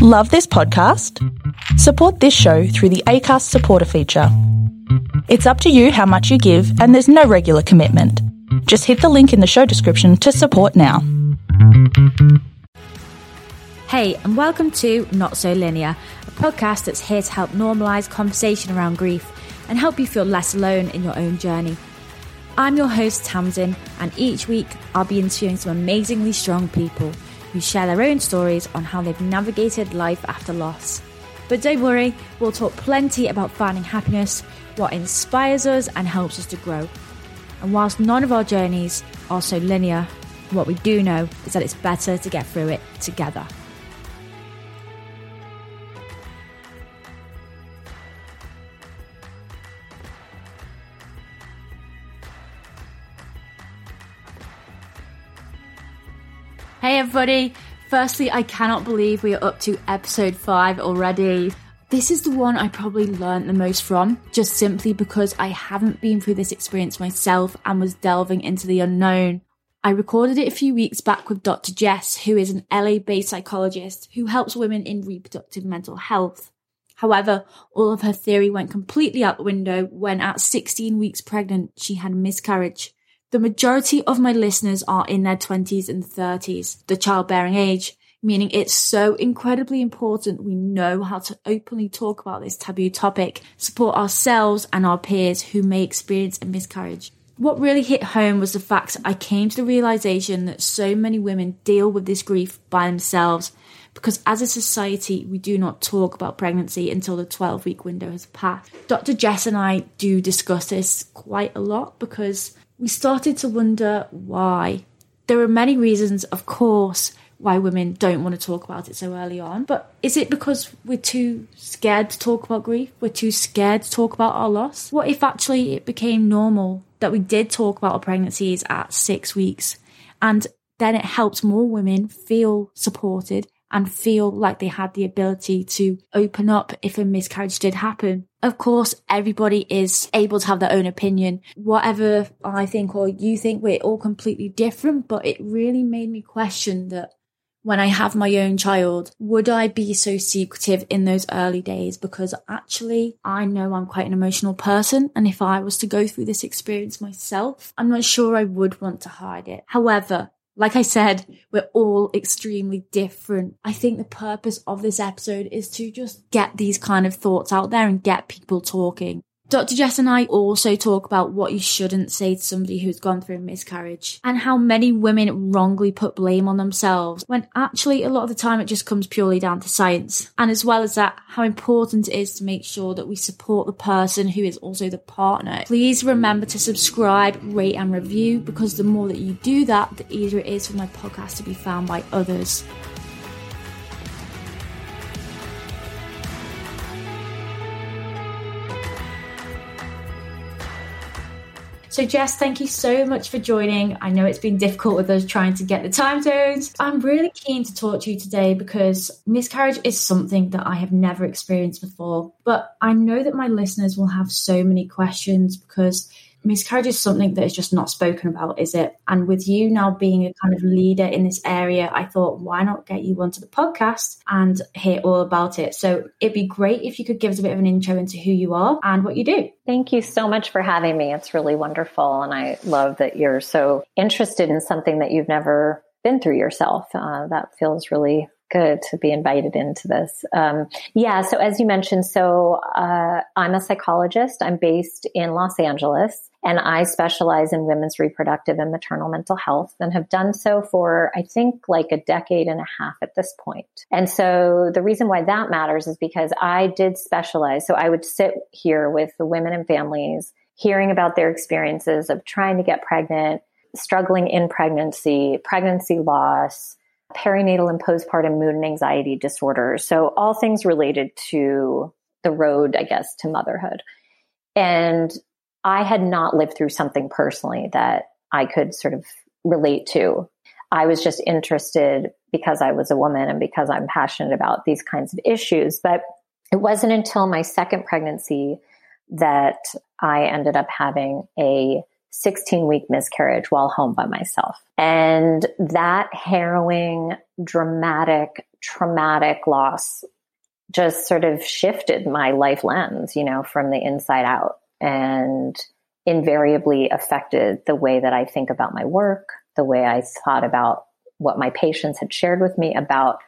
Love this podcast? Support this show through the ACAST supporter feature. It's up to you how much you give, and there's no regular commitment. Just hit the link in the show description to support now. Hey, and welcome to Not So Linear, a podcast that's here to help normalise conversation around grief and help you feel less alone in your own journey. I'm your host, Tamsin, and each week I'll be interviewing some amazingly strong people who share their own stories on how they've navigated life after loss. But don't worry, we'll talk plenty about finding happiness, what inspires us and helps us to grow. And whilst none of our journeys are so linear, what we do know is that it's better to get through it together. Hey everybody! Firstly, I cannot believe we are up to episode 5 already. This is the one I probably learned the most from, just simply because I haven't been through this experience myself and was delving into the unknown. I recorded it a few weeks back with Dr. Jess, who is an LA based psychologist who helps women in reproductive mental health. However, all of her theory went completely out the window when at 16 weeks pregnant, she had a miscarriage. The majority of my listeners are in their 20s and 30s, the childbearing age, meaning it's so incredibly important we know how to openly talk about this taboo topic, support ourselves and our peers who may experience a miscarriage. What really hit home was the fact I came to the realization that so many women deal with this grief by themselves because as a society, we do not talk about pregnancy until the 12 week window has passed. Dr. Jess and I do discuss this quite a lot because we started to wonder why. There are many reasons, of course, why women don't want to talk about it so early on. But is it because we're too scared to talk about grief? We're too scared to talk about our loss? What if actually it became normal that we did talk about our pregnancies at six weeks and then it helped more women feel supported and feel like they had the ability to open up if a miscarriage did happen. Of course, everybody is able to have their own opinion. Whatever I think or you think, we're all completely different, but it really made me question that when I have my own child, would I be so secretive in those early days? Because actually, I know I'm quite an emotional person. And if I was to go through this experience myself, I'm not sure I would want to hide it. However, like I said, we're all extremely different. I think the purpose of this episode is to just get these kind of thoughts out there and get people talking. Dr. Jess and I also talk about what you shouldn't say to somebody who's gone through a miscarriage and how many women wrongly put blame on themselves when actually a lot of the time it just comes purely down to science. And as well as that, how important it is to make sure that we support the person who is also the partner. Please remember to subscribe, rate and review because the more that you do that, the easier it is for my podcast to be found by others. So, Jess, thank you so much for joining. I know it's been difficult with us trying to get the time zones. I'm really keen to talk to you today because miscarriage is something that I have never experienced before. But I know that my listeners will have so many questions because miscarriage is something that is just not spoken about, is it? And with you now being a kind of leader in this area, I thought, why not get you onto the podcast and hear all about it? So it'd be great if you could give us a bit of an intro into who you are and what you do. Thank you so much for having me. It's really wonderful. And I love that you're so interested in something that you've never been through yourself. Uh, that feels really good to be invited into this. Um, yeah, so as you mentioned, so uh, I'm a psychologist. I'm based in Los Angeles, and I specialize in women's reproductive and maternal mental health, and have done so for I think like a decade and a half at this point. And so the reason why that matters is because I did specialize. So I would sit here with the women and families, hearing about their experiences of trying to get pregnant, struggling in pregnancy, pregnancy loss perinatal and postpartum mood and anxiety disorders. So all things related to the road, I guess, to motherhood. And I had not lived through something personally that I could sort of relate to. I was just interested because I was a woman and because I'm passionate about these kinds of issues. But it wasn't until my second pregnancy that I ended up having a 16 week miscarriage while home by myself. And that harrowing, dramatic, traumatic loss just sort of shifted my life lens, you know, from the inside out and invariably affected the way that I think about my work, the way I thought about what my patients had shared with me about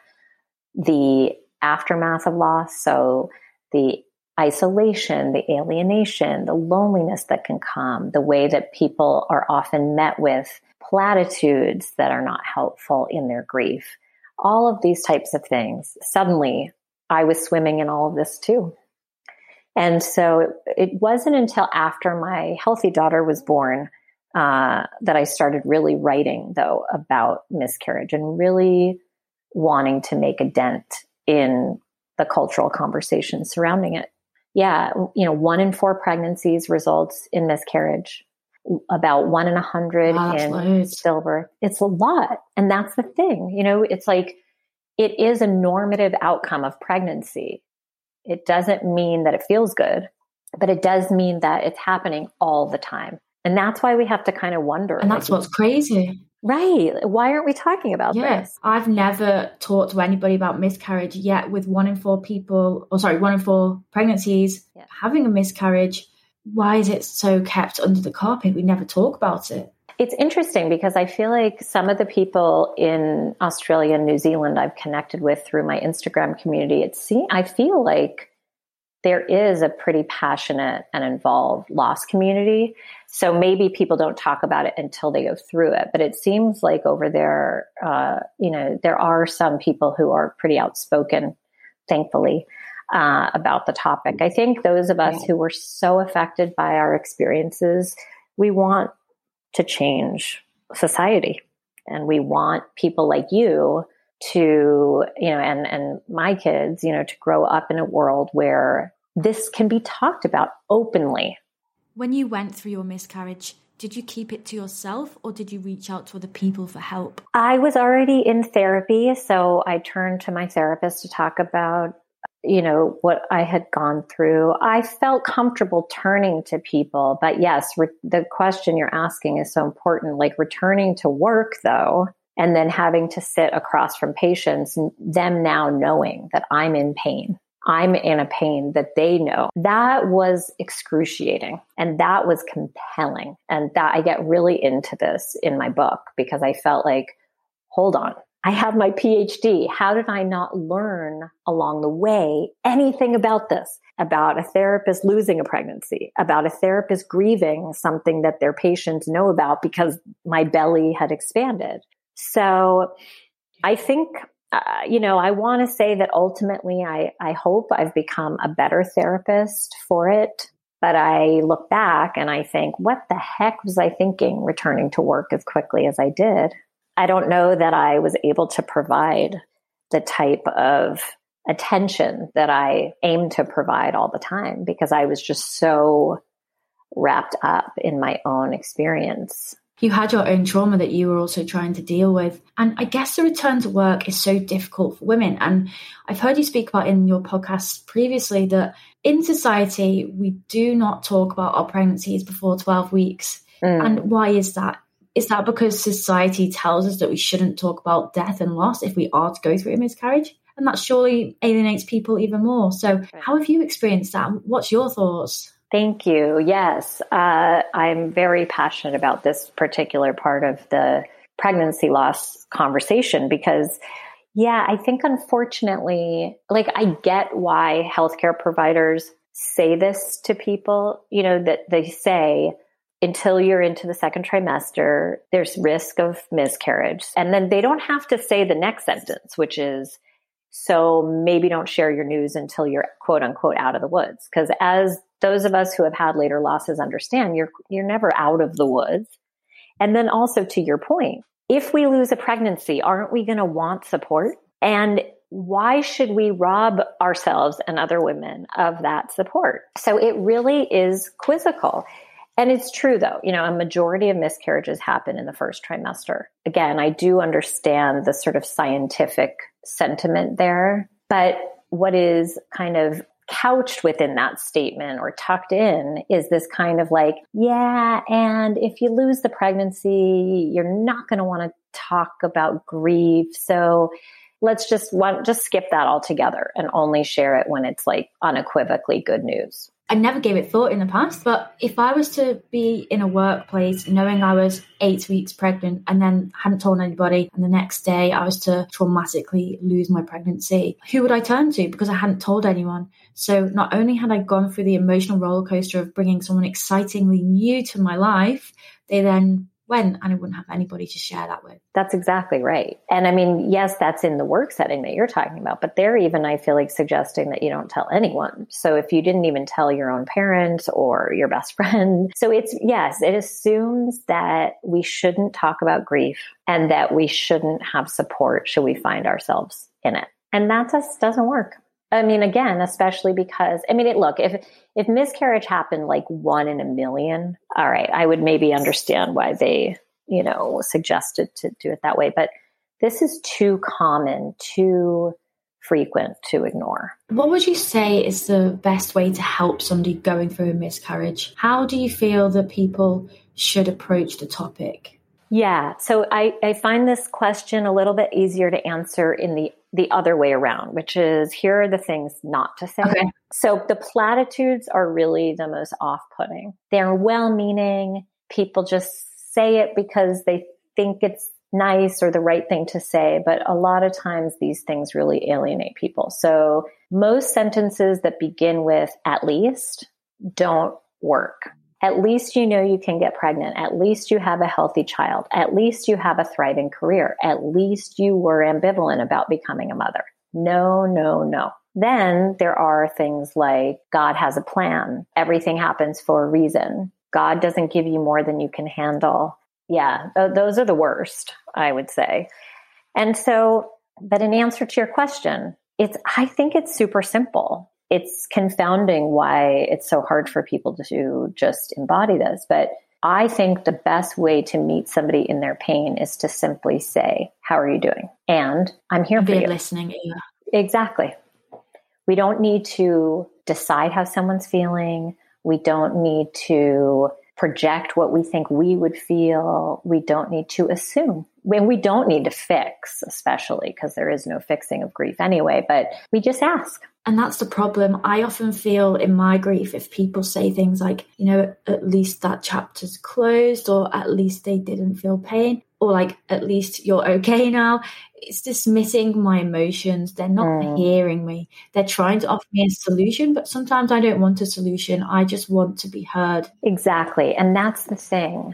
the aftermath of loss. So the isolation, the alienation, the loneliness that can come, the way that people are often met with platitudes that are not helpful in their grief, all of these types of things. Suddenly, I was swimming in all of this too. And so it, wasn't until after my healthy daughter was born uh, that I started really writing, though, about miscarriage and really wanting to make a dent in the cultural conversation surrounding it. Yeah, you know, one in four pregnancies results in miscarriage. About one in a hundred wow, in stillbirth. It's a lot, and that's the thing. You know, it's like it is a normative outcome of pregnancy. It doesn't mean that it feels good, but it does mean that it's happening all the time. And that's why we have to kind of wonder. And that's like, what's crazy. Right. Why aren't we talking about yeah. this? I've never talked to anybody about miscarriage yet with one in four people, or sorry, one in four pregnancies yeah. having a miscarriage. Why is it so kept under the carpet? We never talk about it. It's interesting because I feel like some of the people in Australia and New Zealand I've connected with through my Instagram community, it's see, I feel like there is a pretty passionate and involved loss community. So maybe people don't talk about it until they go through it. But it seems like over there, uh, you know, there are some people who are pretty outspoken, thankfully, uh, about the topic. I think those of us who were so affected by our experiences, we want to change society. And we want people like you to, you know, and, and my kids, you know, to grow up in a world where this can be talked about openly. When you went through your miscarriage, did you keep it to yourself or did you reach out to other people for help? I was already in therapy, so I turned to my therapist to talk about you know what I had gone through. I felt comfortable turning to people, but yes, re- the question you're asking is so important like returning to work though and then having to sit across from patients, them now knowing that I'm in pain. I'm in a pain that they know. That was excruciating and that was compelling. And that I get really into this in my book because I felt like, hold on, I have my PhD. How did I not learn along the way anything about this? About a therapist losing a pregnancy, about a therapist grieving something that their patients know about because my belly had expanded, so I think, uh, you know, I want to say that ultimately I, I hope I've become a better therapist for it. But I look back and I think, what the heck was I thinking returning to work as quickly as I did? I don't know that I was able to provide the type of attention that I aim to provide all the time because I was just so wrapped up in my own experience you had your own trauma that you were also trying to deal with. And I guess the return to work is so difficult for women. And I've heard you speak about in your podcast previously that in society, we do not talk about our pregnancies before 12 weeks. Mm. And why is that? Is that because society tells us that we shouldn't talk about death and loss if we are to go through a miscarriage? And that surely alienates people even more. So, how have you experienced that? What's your thoughts? Thank you. Yes, uh, I'm very passionate about this particular part of the pregnancy loss conversation because, yeah, I think unfortunately, like, I get why healthcare providers say this to people, you know, that they say, until you're into the second trimester, there's risk of miscarriage. And then they don't have to say the next sentence, which is, so maybe don't share your news until you're quote unquote out of the woods. Cause as those of us who have had later losses understand you're, you're never out of the woods. And then also to your point, if we lose a pregnancy, aren't we going to want support? And why should we rob ourselves and other women of that support? So it really is quizzical. And it's true though, you know, a majority of miscarriages happen in the first trimester. Again, I do understand the sort of scientific sentiment there, but what is kind of couched within that statement or tucked in is this kind of like, yeah, and if you lose the pregnancy, you're not going to want to talk about grief. So let's just want, just skip that altogether and only share it when it's like unequivocally good news. I never gave it thought in the past, but if I was to be in a workplace knowing I was eight weeks pregnant and then hadn't told anybody, and the next day I was to traumatically lose my pregnancy, who would I turn to because I hadn't told anyone? So not only had I gone through the emotional roller coaster of bringing someone excitingly new to my life, they then when and I wouldn't have anybody to share that with. That's exactly right. And I mean, yes, that's in the work setting that you're talking about, but they're even, I feel like, suggesting that you don't tell anyone. So if you didn't even tell your own parents or your best friend, so it's, yes, it assumes that we shouldn't talk about grief and that we shouldn't have support should we find ourselves in it. And that just doesn't work. I mean, again, especially because I mean, it, look if if miscarriage happened like one in a million, all right, I would maybe understand why they you know suggested to do it that way. But this is too common, too frequent to ignore. What would you say is the best way to help somebody going through a miscarriage? How do you feel that people should approach the topic? Yeah, so I, I find this question a little bit easier to answer in the the other way around, which is here are the things not to say. Okay. So the platitudes are really the most off putting. They're well meaning. People just say it because they think it's nice or the right thing to say. But a lot of times these things really alienate people. So most sentences that begin with at least don't work. At least you know you can get pregnant. At least you have a healthy child. At least you have a thriving career. At least you were ambivalent about becoming a mother. No, no, no. Then there are things like God has a plan. Everything happens for a reason. God doesn't give you more than you can handle. Yeah, th- those are the worst, I would say. And so, but in answer to your question, it's, I think it's super simple it's confounding why it's so hard for people to just embody this. But I think the best way to meet somebody in their pain is to simply say, How are you doing? And I'm here Be for you. listening Exactly. We don't need to decide how someone's feeling. We don't need to project what we think we would feel. We don't need to assume. When we don't need to fix, especially because there is no fixing of grief anyway, but we just ask. And that's the problem. I often feel in my grief if people say things like, you know, at least that chapter's closed, or at least they didn't feel pain, or like, at least you're okay now. It's dismissing my emotions. They're not mm. hearing me. They're trying to offer me a solution, but sometimes I don't want a solution. I just want to be heard. Exactly. And that's the thing.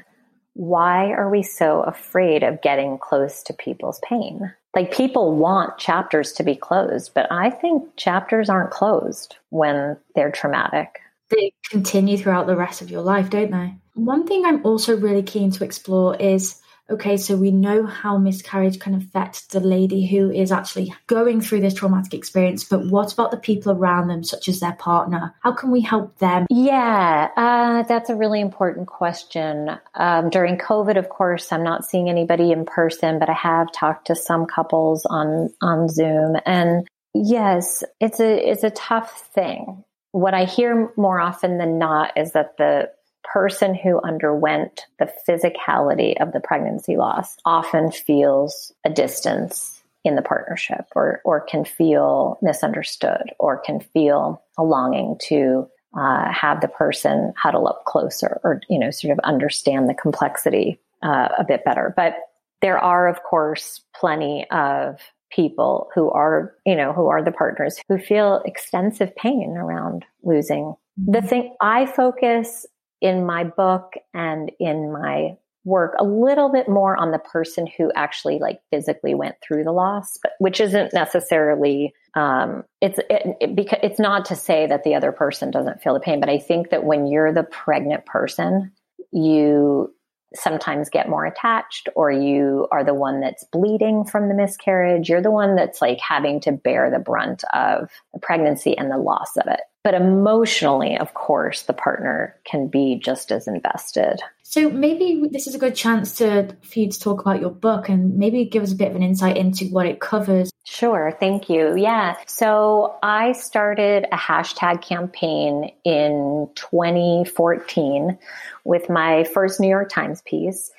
Why are we so afraid of getting close to people's pain? like people want chapters to be closed, but I think chapters aren't closed when they're traumatic. They continue throughout the rest of your life, don't they? One thing I'm also really keen to explore is okay, so we know how miscarriage can affect the lady who is actually going through this traumatic experience, but what about the people around them, such as their partner? How can we help them? Yeah, uh, that's a really important question. Um, during COVID, of course, I'm not seeing anybody in person, but I have talked to some couples on on Zoom, and yes, it's a it's a tough thing. What I hear more often than not is that the person who underwent the physicality of the pregnancy loss often feels a distance in the partnership or, or can feel misunderstood or can feel a longing to uh, have the person huddle up closer or, you know, sort of understand the complexity uh, a bit better. But there are, of course, plenty of people who are, you know, who are the partners who feel extensive pain around losing. The thing I focus in my book and in my work a little bit more on the person who actually like physically went through the loss but which isn't necessarily um, it's it, it, because it's not to say that the other person doesn't feel the pain but i think that when you're the pregnant person you sometimes get more attached or you are the one that's bleeding from the miscarriage. You're the one that's like having to bear the brunt of the pregnancy and the loss of it but emotionally, of course, the partner can be just as invested. So maybe this is a good chance to for you to talk about your book and maybe give us a bit of an insight into what it covers. Sure, thank you. Yeah. So I started a hashtag campaign in 2014 with my first New York Times piece.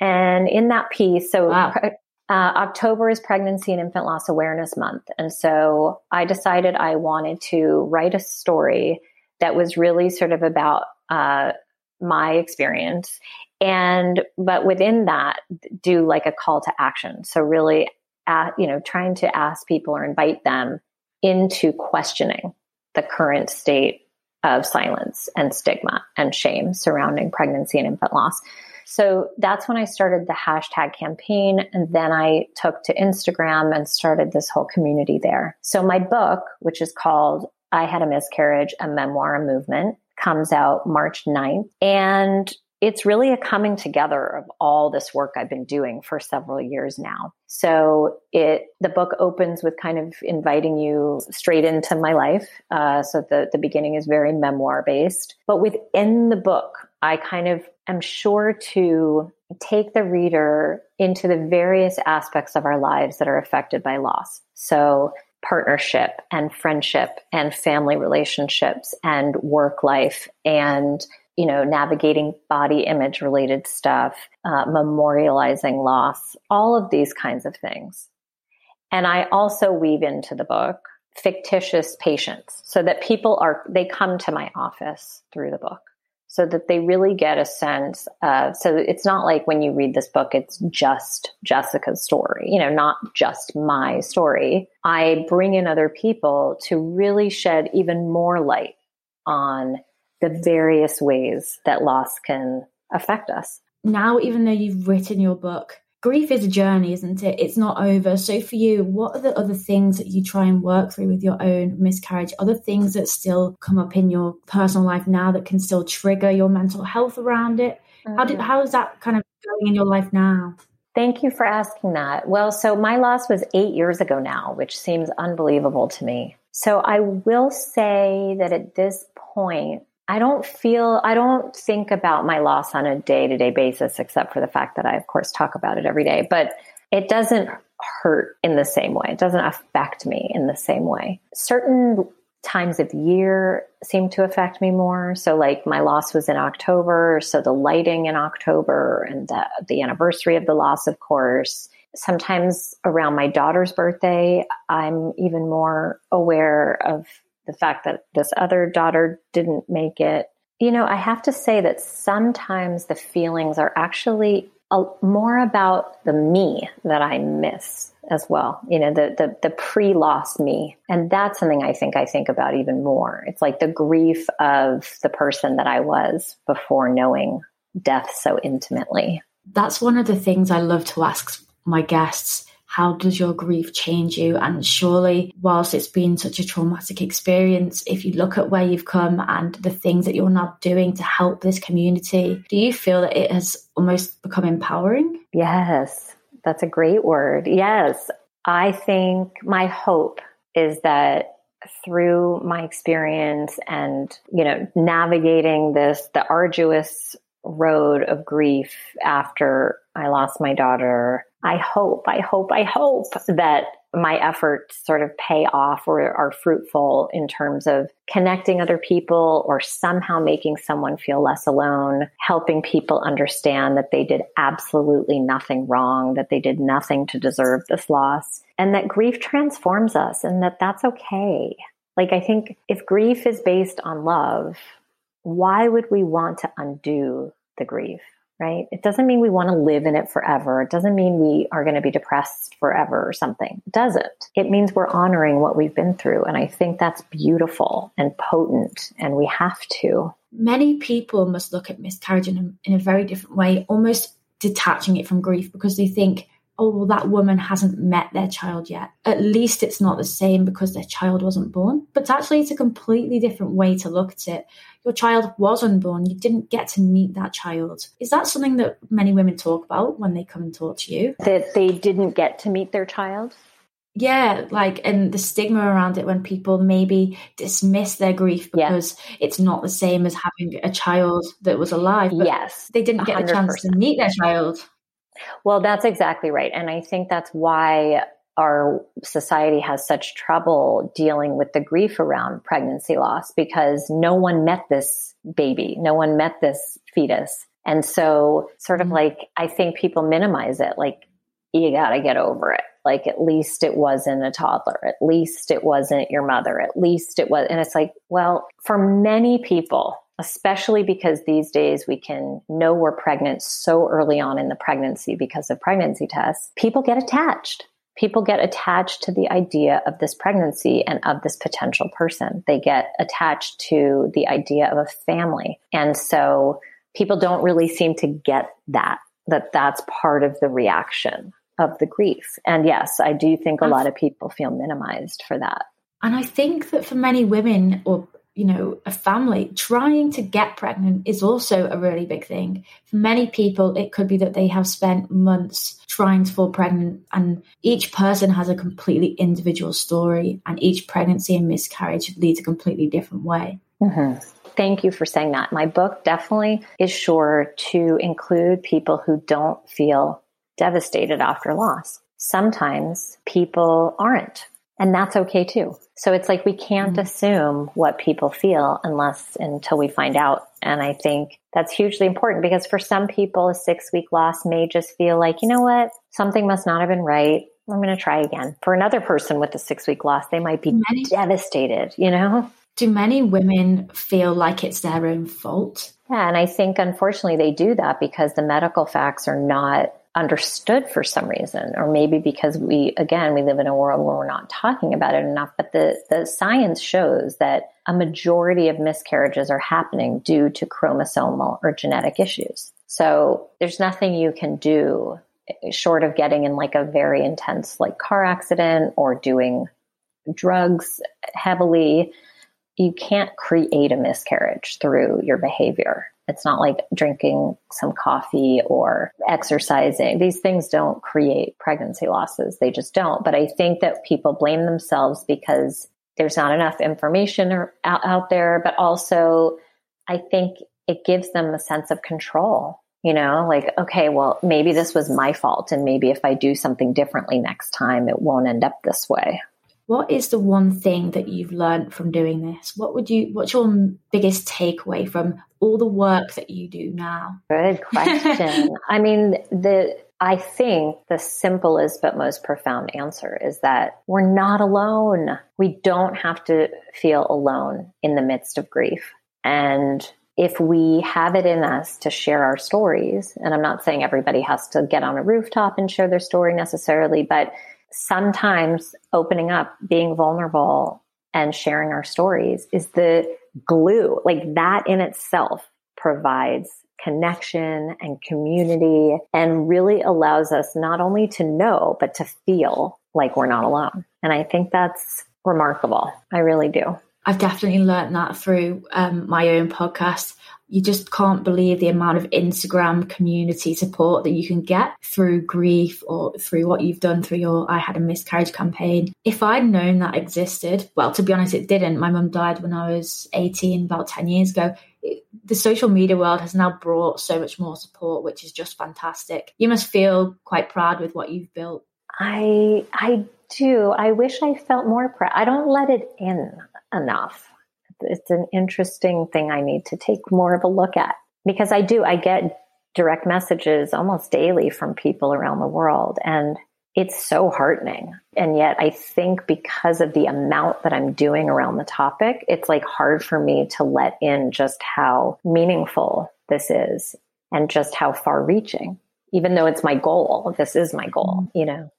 And in that piece, so wow. Uh, October is Pregnancy and Infant Loss Awareness Month. And so I decided I wanted to write a story that was really sort of about uh, my experience. And, but within that, do like a call to action. So really, uh, you know, trying to ask people or invite them into questioning the current state of silence and stigma and shame surrounding pregnancy and infant loss. So that's when I started the hashtag campaign. And then I took to Instagram and started this whole community there. So my book, which is called I Had a Miscarriage, a Memoir, a Movement, comes out March 9th. And it's really a coming together of all this work I've been doing for several years now. So it the book opens with kind of inviting you straight into my life. Uh, so the the beginning is very memoir based, but within the book, I kind of am sure to take the reader into the various aspects of our lives that are affected by loss. So partnership and friendship and family relationships and work life and you know, navigating body image related stuff, uh, memorializing loss, all of these kinds of things. And I also weave into the book fictitious patients so that people are, they come to my office through the book so that they really get a sense of, so it's not like when you read this book, it's just Jessica's story, you know, not just my story. I bring in other people to really shed even more light on the various ways that loss can affect us. Now, even though you've written your book, grief is a journey, isn't it? It's not over. So, for you, what are the other things that you try and work through with your own miscarriage? Other things that still come up in your personal life now that can still trigger your mental health around it? Mm-hmm. How, did, how is that kind of going in your life now? Thank you for asking that. Well, so my loss was eight years ago now, which seems unbelievable to me. So I will say that at this point, I don't feel, I don't think about my loss on a day to day basis, except for the fact that I, of course, talk about it every day. But it doesn't hurt in the same way. It doesn't affect me in the same way. Certain times of year seem to affect me more. So, like, my loss was in October. So, the lighting in October and the, the anniversary of the loss, of course. Sometimes around my daughter's birthday, I'm even more aware of the fact that this other daughter didn't make it. You know, I have to say that sometimes the feelings are actually a, more about the me that I miss as well. You know, the the, the pre loss me, and that's something I think I think about even more. It's like the grief of the person that I was before knowing death so intimately. That's one of the things I love to ask my guests how does your grief change you? And surely, whilst it's been such a traumatic experience, if you look at where you've come and the things that you're now doing to help this community, do you feel that it has almost become empowering? Yes, that's a great word. Yes. I think my hope is that through my experience and, you know, navigating this, the arduous road of grief after I lost my daughter, I hope, I hope, I hope that my efforts sort of pay off or are fruitful in terms of connecting other people or somehow making someone feel less alone, helping people understand that they did absolutely nothing wrong, that they did nothing to deserve this loss, and that grief transforms us and that that's okay. Like, I think if grief is based on love, why would we want to undo the grief? Right? It doesn't mean we want to live in it forever. It doesn't mean we are going to be depressed forever or something. It doesn't. It means we're honoring what we've been through. And I think that's beautiful and potent, and we have to. Many people must look at miscarriage in a, in a very different way, almost detaching it from grief because they think, oh, well, that woman hasn't met their child yet. At least it's not the same because their child wasn't born. But actually, it's a completely different way to look at it. Your child was unborn. You didn't get to meet that child. Is that something that many women talk about when they come and talk to you? That they didn't get to meet their child? Yeah, like, and the stigma around it when people maybe dismiss their grief because yeah. it's not the same as having a child that was alive. yes. They didn't get 100%. a chance to meet their child. Well, that's exactly right. And I think that's why our society has such trouble dealing with the grief around pregnancy loss because no one met this baby, no one met this fetus. And so, sort of mm-hmm. like, I think people minimize it. Like, you got to get over it. Like, at least it wasn't a toddler. At least it wasn't your mother. At least it was. And it's like, well, for many people, especially because these days we can know we're pregnant so early on in the pregnancy because of pregnancy tests, people get attached. People get attached to the idea of this pregnancy and of this potential person. They get attached to the idea of a family. And so people don't really seem to get that, that that's part of the reaction of the grief. And yes, I do think a lot of people feel minimized for that. And I think that for many women or you know, a family trying to get pregnant is also a really big thing. For many people, it could be that they have spent months trying to fall pregnant, and each person has a completely individual story, and each pregnancy and miscarriage leads a completely different way. Mm-hmm. Thank you for saying that. My book definitely is sure to include people who don't feel devastated after loss. Sometimes people aren't, and that's okay too. So it's like we can't mm-hmm. assume what people feel unless until we find out. And I think that's hugely important because for some people, a six week loss may just feel like, you know what, something must not have been right. I'm going to try again. For another person with a six week loss, they might be many, devastated, you know? Do many women feel like it's their own fault? Yeah. And I think unfortunately they do that because the medical facts are not understood for some reason, or maybe because we, again, we live in a world where we're not talking about it enough. But the, the science shows that a majority of miscarriages are happening due to chromosomal or genetic issues. So there's nothing you can do short of getting in like a very intense like car accident or doing drugs heavily. You can't create a miscarriage through your behavior. It's not like drinking some coffee or exercising. These things don't create pregnancy losses. They just don't. But I think that people blame themselves because there's not enough information out, out there. But also, I think it gives them a sense of control. You know, like, okay, well, maybe this was my fault. And maybe if I do something differently next time, it won't end up this way. What is the one thing that you've learned from doing this? What would you what's your biggest takeaway from all the work that you do now? Good question. I mean, the I think the simplest but most profound answer is that we're not alone. We don't have to feel alone in the midst of grief. And if we have it in us to share our stories, and I'm not saying everybody has to get on a rooftop and share their story necessarily, but sometimes opening up, being vulnerable, and sharing our stories is the glue. Like that in itself provides connection and community and really allows us not only to know, but to feel like we're not alone. And I think that's remarkable. I really do. I've definitely learned that through um, my own podcast you just can't believe the amount of Instagram community support that you can get through grief or through what you've done through your I had a miscarriage campaign. If I'd known that existed, well, to be honest, it didn't. My mum died when I was 18, about 10 years ago. It, the social media world has now brought so much more support, which is just fantastic. You must feel quite proud with what you've built. I I do. I wish I felt more proud. I don't let it in enough it's an interesting thing I need to take more of a look at because I do, I get direct messages almost daily from people around the world and it's so heartening. And yet I think because of the amount that I'm doing around the topic, it's like hard for me to let in just how meaningful this is and just how far reaching, even though it's my goal. This is my goal, mm-hmm. you know.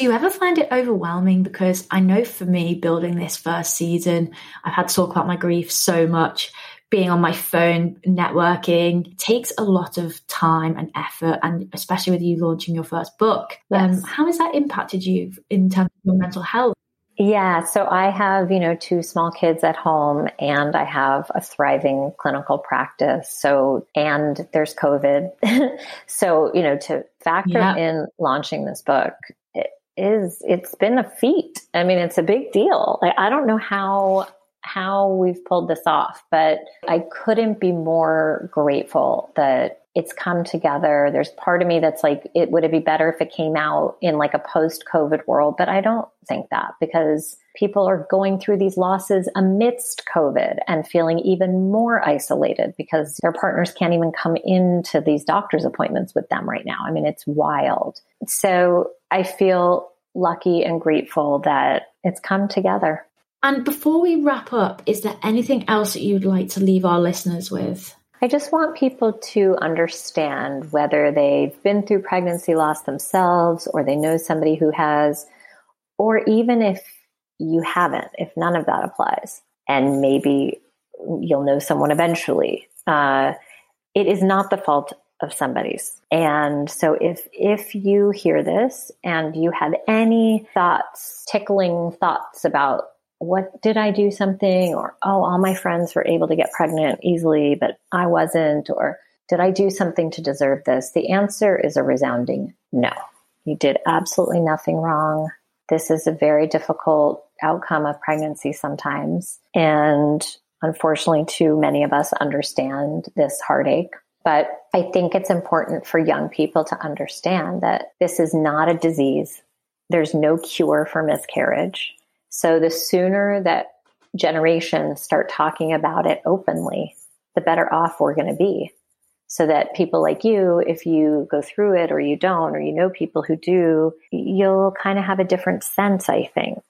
Do you ever find it overwhelming? Because I know for me, building this first season, I've had to talk about my grief so much. Being on my phone, networking takes a lot of time and effort, and especially with you launching your first book. Um, yes. Um, how has that impacted you in terms of your mental health? Yeah, so I have, you know, two small kids at home and I have a thriving clinical practice. So, and there's COVID. so, you know, to factor yeah. in launching this book, is it's been a feat. I mean, it's a big deal. Like, I don't know how how we've pulled this off, but I couldn't be more grateful that it's come together. There's part of me that's like, it would it be better if it came out in like a post COVID world? But I don't think that because people are going through these losses amidst COVID and feeling even more isolated because their partners can't even come into these doctor's appointments with them right now. I mean, it's wild. So I feel lucky and grateful that it's come together. And before we wrap up, is there anything else that you'd like to leave our listeners with? I just want people to understand whether they've been through pregnancy loss themselves or they know somebody who has, or even if you haven't, if none of that applies, and maybe you'll know someone eventually. Uh, it is not the fault of somebody's. And so if if you hear this and you have any thoughts, tickling thoughts about what did I do something? Or, oh, all my friends were able to get pregnant easily, but I wasn't. Or, did I do something to deserve this? The answer is a resounding no. You did absolutely nothing wrong. This is a very difficult outcome of pregnancy sometimes. And unfortunately, too many of us understand this heartache. But I think it's important for young people to understand that this is not a disease. There's no cure for miscarriage. So the sooner that generations start talking about it openly, the better off we're going to be. So that people like you, if you go through it or you don't, or you know people who do, you'll kind of have a different sense, I think,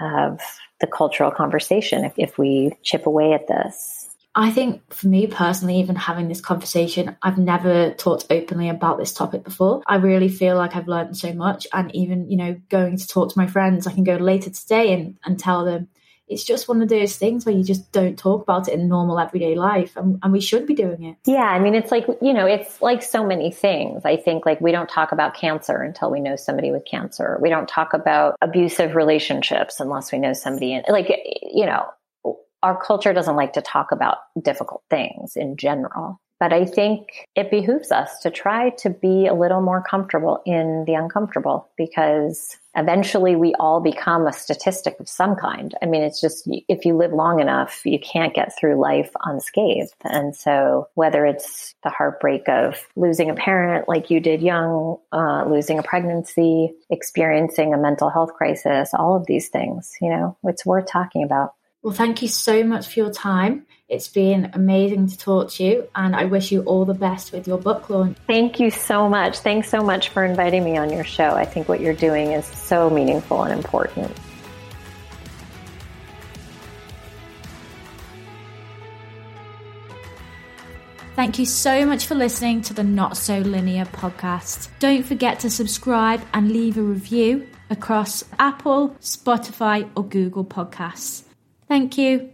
of the cultural conversation if, if we chip away at this. I think for me personally, even having this conversation, I've never talked openly about this topic before. I really feel like I've learned so much. And even, you know, going to talk to my friends, I can go later today and, and tell them it's just one of those things where you just don't talk about it in normal everyday life. And, and we should be doing it. Yeah. I mean, it's like, you know, it's like so many things. I think like we don't talk about cancer until we know somebody with cancer. We don't talk about abusive relationships unless we know somebody in, like, you know, our culture doesn't like to talk about difficult things in general. But I think it behooves us to try to be a little more comfortable in the uncomfortable because eventually we all become a statistic of some kind. I mean, it's just if you live long enough, you can't get through life unscathed. And so, whether it's the heartbreak of losing a parent like you did young, uh, losing a pregnancy, experiencing a mental health crisis, all of these things, you know, it's worth talking about. Well, thank you so much for your time. It's been amazing to talk to you, and I wish you all the best with your book launch. Thank you so much. Thanks so much for inviting me on your show. I think what you're doing is so meaningful and important. Thank you so much for listening to the Not So Linear podcast. Don't forget to subscribe and leave a review across Apple, Spotify, or Google Podcasts. Thank you.